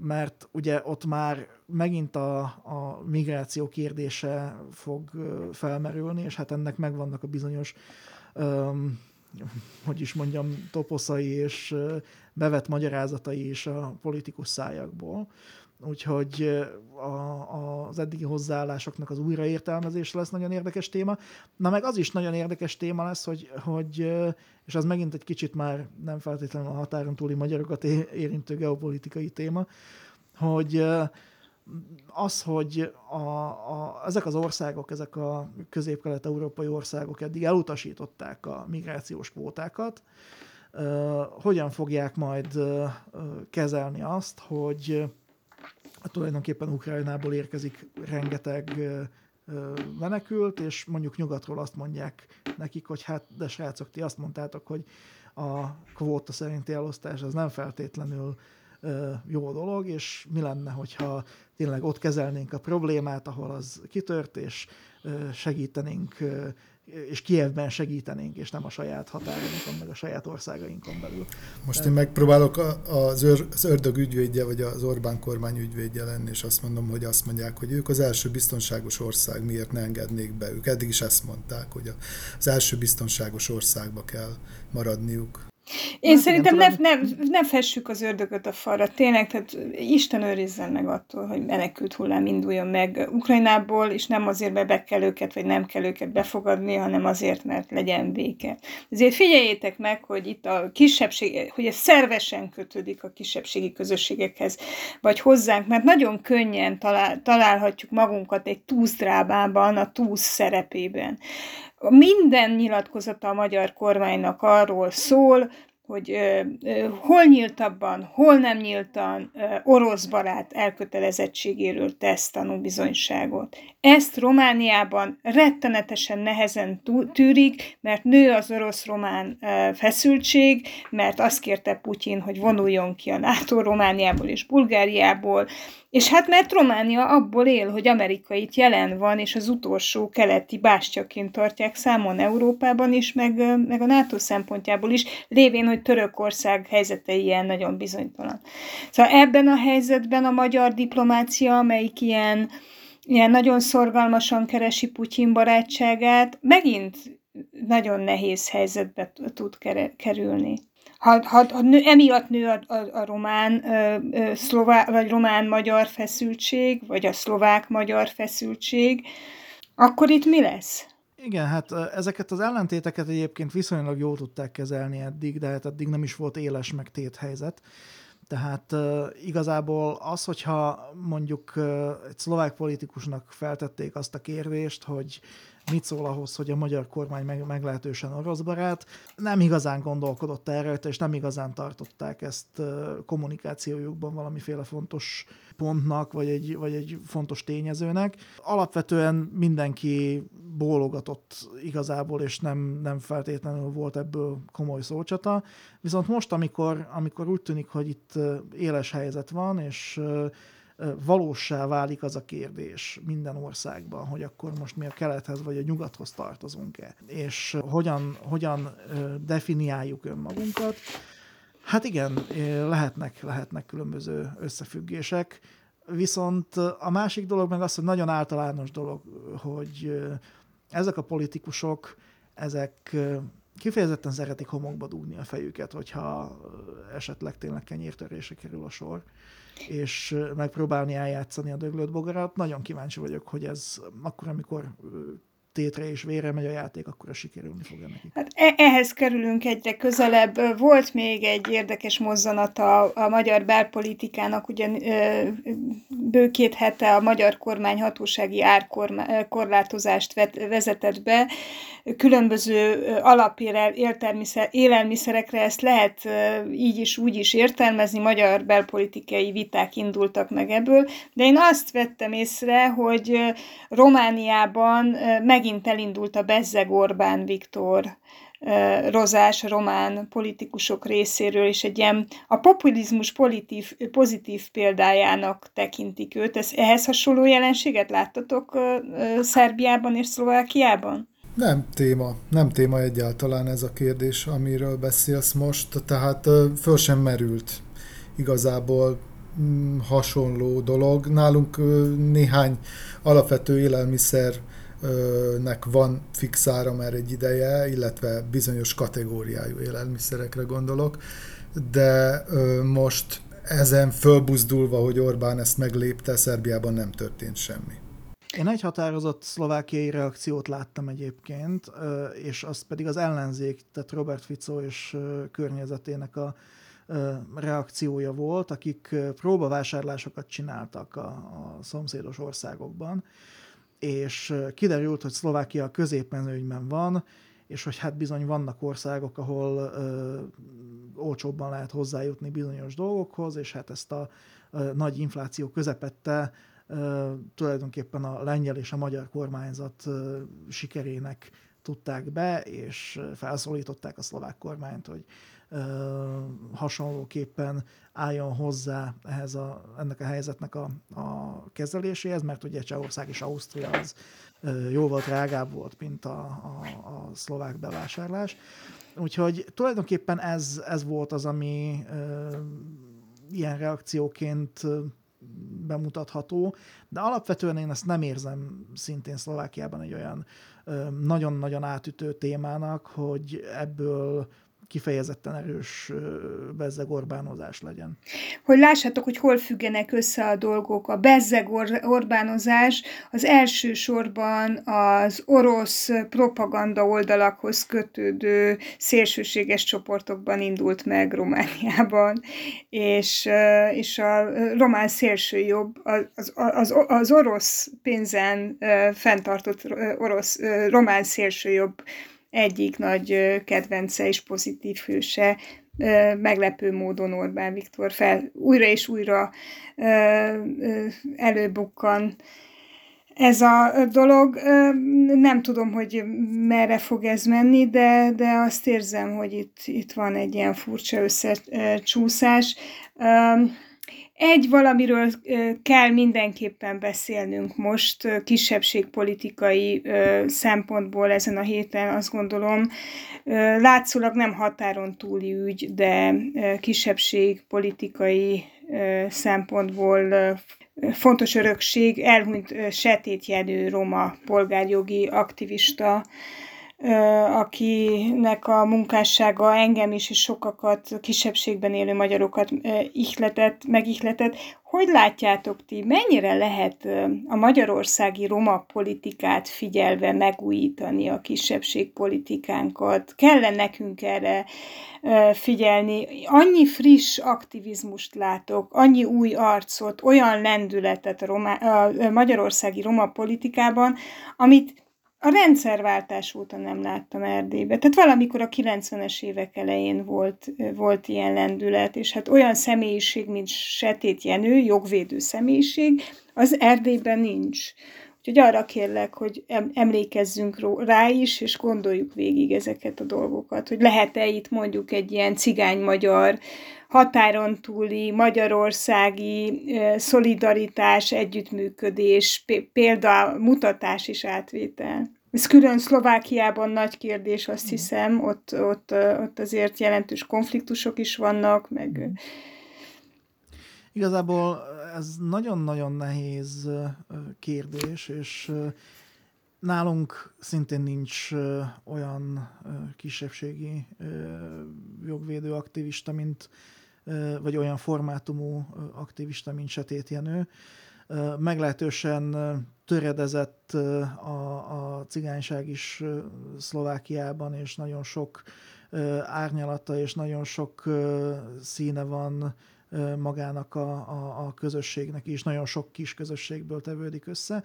mert ugye ott már megint a, a migráció kérdése fog felmerülni, és hát ennek megvannak a bizonyos, hogy is mondjam, toposzai és bevett magyarázatai is a politikus szájakból. Úgyhogy a, a, az eddigi hozzáállásoknak az újraértelmezés lesz nagyon érdekes téma. Na meg az is nagyon érdekes téma lesz, hogy, hogy és az megint egy kicsit már nem feltétlenül a határon túli magyarokat érintő geopolitikai téma, hogy az, hogy a, a, ezek az országok, ezek a közép-kelet-európai országok eddig elutasították a migrációs kvótákat, hogyan fogják majd kezelni azt, hogy tulajdonképpen Ukrajnából érkezik rengeteg menekült, és mondjuk nyugatról azt mondják nekik, hogy hát de srácok, ti azt mondtátok, hogy a kvóta szerinti elosztás az nem feltétlenül jó dolog, és mi lenne, hogyha tényleg ott kezelnénk a problémát, ahol az kitört, és segítenénk és Kievben segítenénk, és nem a saját határainkon, meg a saját országainkon belül. Most én megpróbálok az, ör, az ördög ügyvédje, vagy az Orbán kormány ügyvédje lenni, és azt mondom, hogy azt mondják, hogy ők az első biztonságos ország, miért ne engednék be. Ők eddig is ezt mondták, hogy az első biztonságos országba kell maradniuk. Én hát szerintem ne, ne, ne fessük az ördögöt a falra, tényleg, tehát Isten őrizzen meg attól, hogy menekült hullám induljon meg Ukrajnából, és nem azért, mert be kell őket, vagy nem kell őket befogadni, hanem azért, mert legyen béke. Ezért figyeljétek meg, hogy itt a kisebbség, hogy ez szervesen kötődik a kisebbségi közösségekhez, vagy hozzánk, mert nagyon könnyen talál, találhatjuk magunkat egy túzdrábában, a túsz szerepében minden nyilatkozata a magyar kormánynak arról szól, hogy ö, ö, hol nyíltabban, hol nem nyíltan ö, orosz barát elkötelezettségéről tesz tanúbizonyságot. Ezt Romániában rettenetesen nehezen tűrik, mert nő az orosz-román feszültség, mert azt kérte Putyin, hogy vonuljon ki a NATO Romániából és Bulgáriából, és hát mert Románia abból él, hogy Amerika itt jelen van, és az utolsó keleti bástyaként tartják számon Európában is, meg, meg a NATO szempontjából is, lévén, hogy Törökország helyzete ilyen nagyon bizonytalan. Szóval ebben a helyzetben a magyar diplomácia, amelyik ilyen, ilyen nagyon szorgalmasan keresi Putyin barátságát, megint nagyon nehéz helyzetbe tud kerülni ha, ha, ha nő, emiatt nő a, a, a román, ö, ö, szlová, vagy román-magyar feszültség, vagy a szlovák-magyar feszültség, akkor itt mi lesz? Igen, hát ezeket az ellentéteket egyébként viszonylag jól tudták kezelni eddig, de hát eddig nem is volt éles meg helyzet. Tehát igazából az, hogyha mondjuk egy szlovák politikusnak feltették azt a kérdést, hogy mit szól ahhoz, hogy a magyar kormány meg, meglehetősen orosz barát. Nem igazán gondolkodott erről, és nem igazán tartották ezt kommunikációjukban valamiféle fontos pontnak, vagy egy, vagy egy fontos tényezőnek. Alapvetően mindenki bólogatott igazából, és nem, nem feltétlenül volt ebből komoly szócsata. Viszont most, amikor, amikor úgy tűnik, hogy itt éles helyzet van, és valósá válik az a kérdés minden országban, hogy akkor most mi a kelethez vagy a nyugathoz tartozunk-e, és hogyan, hogyan definiáljuk önmagunkat. Hát igen, lehetnek, lehetnek különböző összefüggések, viszont a másik dolog meg az, hogy nagyon általános dolog, hogy ezek a politikusok, ezek kifejezetten szeretik homokba dugni a fejüket, hogyha esetleg tényleg kenyértörése kerül a sor és megpróbálni eljátszani a döglött bogarat. Nagyon kíváncsi vagyok, hogy ez akkor, amikor tétre és vére megy a játék, akkor a sikerülni fog neki. Hát e- ehhez kerülünk egyre közelebb. Volt még egy érdekes mozzanata a, magyar belpolitikának, ugye bő két hete a magyar kormány hatósági árkorlátozást vezetett be. Különböző alapélelmiszerekre ezt lehet így is úgy is értelmezni, magyar belpolitikai viták indultak meg ebből, de én azt vettem észre, hogy Romániában megint megint elindult a Bezzeg Orbán Viktor rozás román politikusok részéről, és egy ilyen a populizmus pozitív, pozitív példájának tekintik őt. Ez, ehhez hasonló jelenséget láttatok Szerbiában és Szlovákiában? Nem téma, nem téma egyáltalán ez a kérdés, amiről beszélsz most, tehát föl sem merült igazából mm, hasonló dolog. Nálunk néhány alapvető élelmiszer nek van fixára már egy ideje, illetve bizonyos kategóriájú élelmiszerekre gondolok, de most ezen fölbuzdulva, hogy Orbán ezt meglépte, Szerbiában nem történt semmi. Én egy határozott szlovákiai reakciót láttam egyébként, és az pedig az ellenzék, tehát Robert Fico és környezetének a reakciója volt, akik próbavásárlásokat csináltak a, a szomszédos országokban, és kiderült, hogy Szlovákia középmenőnyben van, és hogy hát bizony vannak országok, ahol ö, olcsóbban lehet hozzájutni bizonyos dolgokhoz, és hát ezt a ö, nagy infláció közepette ö, tulajdonképpen a lengyel és a magyar kormányzat ö, sikerének tudták be, és felszólították a szlovák kormányt, hogy hasonlóképpen álljon hozzá ehhez a, ennek a helyzetnek a, a kezeléséhez, mert ugye Csehország és Ausztria az jóval drágább volt, mint a, a, a szlovák bevásárlás. Úgyhogy tulajdonképpen ez, ez volt az, ami ö, ilyen reakcióként bemutatható, de alapvetően én ezt nem érzem szintén Szlovákiában egy olyan nagyon-nagyon átütő témának, hogy ebből kifejezetten erős bezzeg Orbánozás legyen. Hogy lássátok, hogy hol függenek össze a dolgok. A bezzeg Or- Orbánozás az elsősorban az orosz propaganda oldalakhoz kötődő szélsőséges csoportokban indult meg Romániában, és, és a román szélsőjobb, az, az, az orosz pénzen fenntartott orosz, román szélsőjobb egyik nagy kedvence és pozitív hőse, meglepő módon Orbán Viktor fel újra és újra előbukkan ez a dolog. Nem tudom, hogy merre fog ez menni, de, de azt érzem, hogy itt, itt van egy ilyen furcsa összecsúszás. Egy valamiről kell mindenképpen beszélnünk most kisebbségpolitikai szempontból ezen a héten, azt gondolom. Látszólag nem határon túli ügy, de kisebbségpolitikai szempontból fontos örökség, elhunyt Setét Jenő roma polgárjogi aktivista, akinek a munkássága engem is és sokakat, kisebbségben élő magyarokat ihletett, megihletett. Hogy látjátok ti, mennyire lehet a magyarországi roma politikát figyelve megújítani a kisebbségpolitikánkat? Kell nekünk erre figyelni? Annyi friss aktivizmust látok, annyi új arcot, olyan lendületet a, roma, a magyarországi roma politikában, amit a rendszerváltás óta nem láttam Erdélybe. Tehát valamikor a 90-es évek elején volt, volt ilyen lendület, és hát olyan személyiség, mint Setét Jenő, jogvédő személyiség, az Erdélyben nincs. Úgyhogy arra kérlek, hogy emlékezzünk rá is, és gondoljuk végig ezeket a dolgokat, hogy lehet-e itt mondjuk egy ilyen cigány-magyar határon túli magyarországi szolidaritás, együttműködés, példa, mutatás és átvétel. Ez külön Szlovákiában nagy kérdés, azt hiszem, ott, ott, ott azért jelentős konfliktusok is vannak, meg... Igazából ez nagyon-nagyon nehéz kérdés, és nálunk szintén nincs olyan kisebbségi jogvédő aktivista, mint vagy olyan formátumú aktivista, mint Setét Jenő. Meglehetősen töredezett a, a cigányság is Szlovákiában, és nagyon sok árnyalata és nagyon sok színe van magának a, a, a közösségnek is, nagyon sok kis közösségből tevődik össze.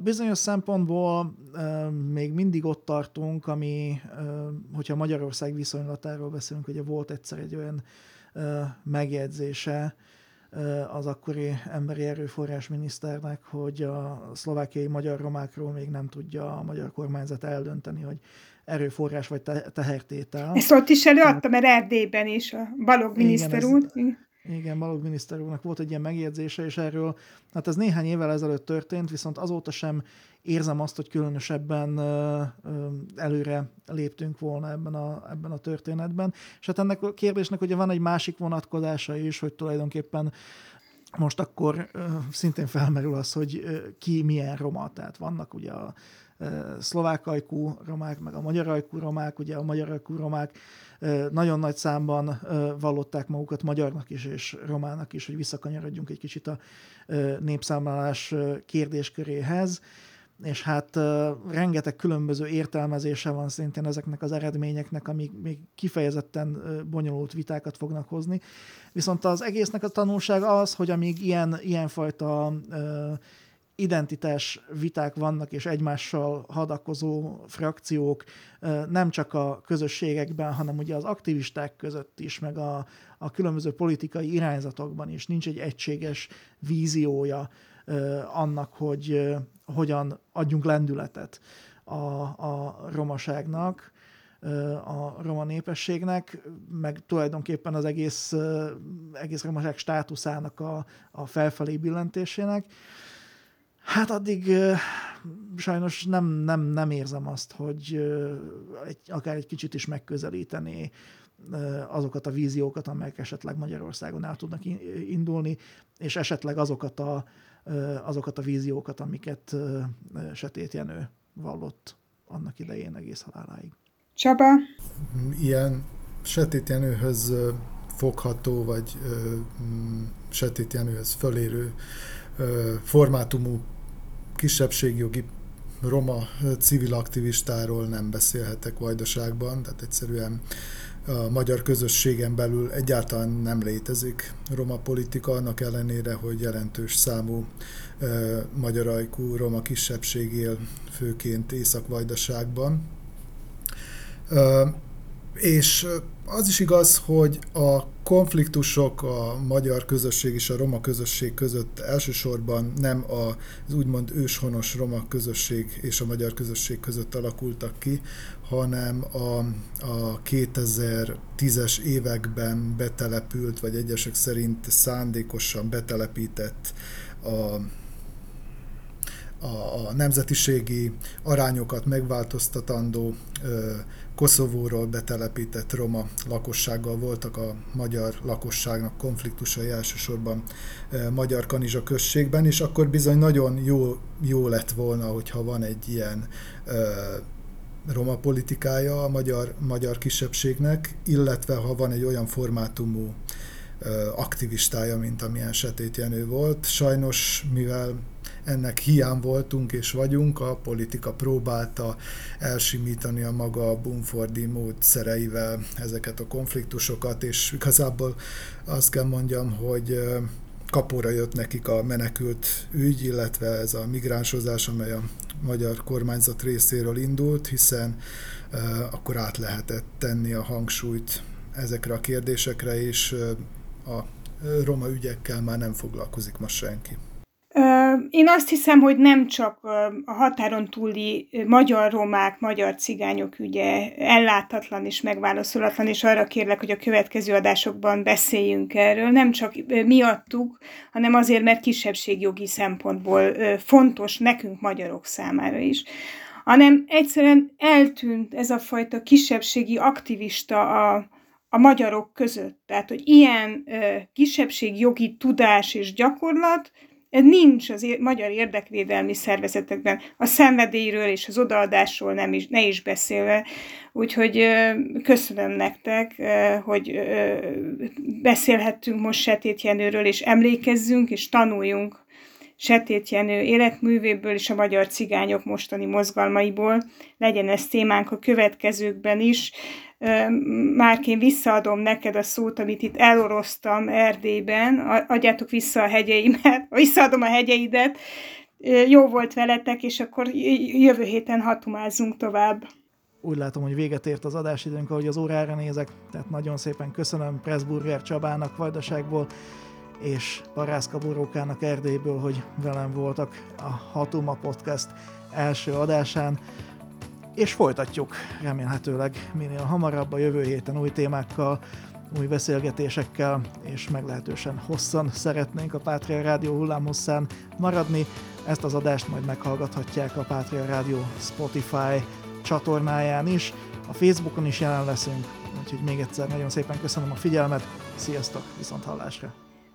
Bizonyos szempontból még mindig ott tartunk, ami, hogyha Magyarország viszonylatáról beszélünk, ugye volt egyszer egy olyan megjegyzése az akkori emberi erőforrás miniszternek, hogy a szlovákiai magyar romákról még nem tudja a magyar kormányzat eldönteni, hogy erőforrás vagy tehertétel. Ezt ott is előadta, mert Erdélyben is a Balog miniszter úr. Igen, Balog miniszter úrnak volt egy ilyen megjegyzése, és erről, hát ez néhány évvel ezelőtt történt, viszont azóta sem érzem azt, hogy különösebben előre léptünk volna ebben a, ebben a történetben. És hát ennek a kérdésnek ugye van egy másik vonatkozása is, hogy tulajdonképpen most akkor szintén felmerül az, hogy ki milyen roma, tehát vannak ugye a szlovák ajkú romák, meg a magyar ajkú romák, ugye a magyar ajkú romák nagyon nagy számban vallották magukat magyarnak is és romának is, hogy visszakanyarodjunk egy kicsit a népszámlálás kérdésköréhez és hát uh, rengeteg különböző értelmezése van szintén ezeknek az eredményeknek, amik még kifejezetten uh, bonyolult vitákat fognak hozni. Viszont az egésznek a tanulság az, hogy amíg ilyen, ilyenfajta uh, identitás viták vannak, és egymással hadakozó frakciók nem csak a közösségekben, hanem ugye az aktivisták között is, meg a, a különböző politikai irányzatokban is nincs egy egységes víziója annak, hogy hogyan adjunk lendületet a, a romaságnak, a roma népességnek, meg tulajdonképpen az egész, egész romaság státuszának a, a felfelé billentésének. Hát addig sajnos nem, nem, nem érzem azt, hogy egy, akár egy kicsit is megközelíteni azokat a víziókat, amelyek esetleg Magyarországon el tudnak indulni, és esetleg azokat a, azokat a víziókat, amiket Setét Jenő vallott annak idején egész haláláig. Csaba? Ilyen Setét Jenőhöz fogható, vagy mm, Setét Jenőhöz fölérő formátumú kisebbségjogi roma civil aktivistáról nem beszélhetek Vajdaságban, tehát egyszerűen a magyar közösségen belül egyáltalán nem létezik roma politika, annak ellenére, hogy jelentős számú magyar ajkú roma kisebbség él főként Észak-Vajdaságban. És az is igaz, hogy a konfliktusok a magyar közösség és a roma közösség között elsősorban nem az úgymond őshonos roma közösség és a magyar közösség között alakultak ki, hanem a, a 2010-es években betelepült, vagy egyesek szerint szándékosan betelepített a a, a nemzetiségi arányokat megváltoztatandó Koszovóról betelepített roma lakossággal voltak a magyar lakosságnak konfliktusai elsősorban magyar kanizsa községben, és akkor bizony nagyon jó, jó lett volna, hogyha van egy ilyen roma politikája a magyar, magyar kisebbségnek, illetve ha van egy olyan formátumú aktivistája, mint amilyen Setét Jenő volt. Sajnos, mivel ennek hiány voltunk és vagyunk, a politika próbálta elsimítani a maga Bumfordi módszereivel ezeket a konfliktusokat, és igazából azt kell mondjam, hogy kapóra jött nekik a menekült ügy, illetve ez a migránsozás, amely a magyar kormányzat részéről indult, hiszen akkor át lehetett tenni a hangsúlyt ezekre a kérdésekre, és a roma ügyekkel már nem foglalkozik most senki. Én azt hiszem, hogy nem csak a határon túli magyar romák, magyar cigányok ügye ellátatlan és megválaszolatlan, és arra kérlek, hogy a következő adásokban beszéljünk erről, nem csak miattuk, hanem azért, mert kisebbségjogi szempontból fontos nekünk magyarok számára is hanem egyszerűen eltűnt ez a fajta kisebbségi aktivista a, a magyarok között. Tehát, hogy ilyen ö, kisebbségjogi tudás és gyakorlat ez nincs az magyar érdekvédelmi szervezetekben, a szenvedélyről és az odaadásról nem is, ne is beszélve. Úgyhogy köszönöm nektek, hogy beszélhettünk most Setét Jenőről, és emlékezzünk, és tanuljunk Setét Jenő életművéből és a magyar cigányok mostani mozgalmaiból. Legyen ez témánk a következőkben is. Márk, én visszaadom neked a szót, amit itt eloroztam Erdélyben, adjátok vissza a hegyeimet, visszaadom a hegyeidet, jó volt veletek, és akkor jövő héten hatumázunk tovább. Úgy látom, hogy véget ért az adásidőnk, ahogy az órára nézek, tehát nagyon szépen köszönöm Pressburger Csabának Vajdaságból, és Parászka Borókának Erdélyből, hogy velem voltak a Hatuma Podcast első adásán és folytatjuk remélhetőleg minél hamarabb a jövő héten új témákkal, új beszélgetésekkel, és meglehetősen hosszan szeretnénk a Pátria Rádió hullámhosszán maradni. Ezt az adást majd meghallgathatják a Pátria Rádió Spotify csatornáján is, a Facebookon is jelen leszünk, úgyhogy még egyszer nagyon szépen köszönöm a figyelmet, sziasztok, viszont hallásra!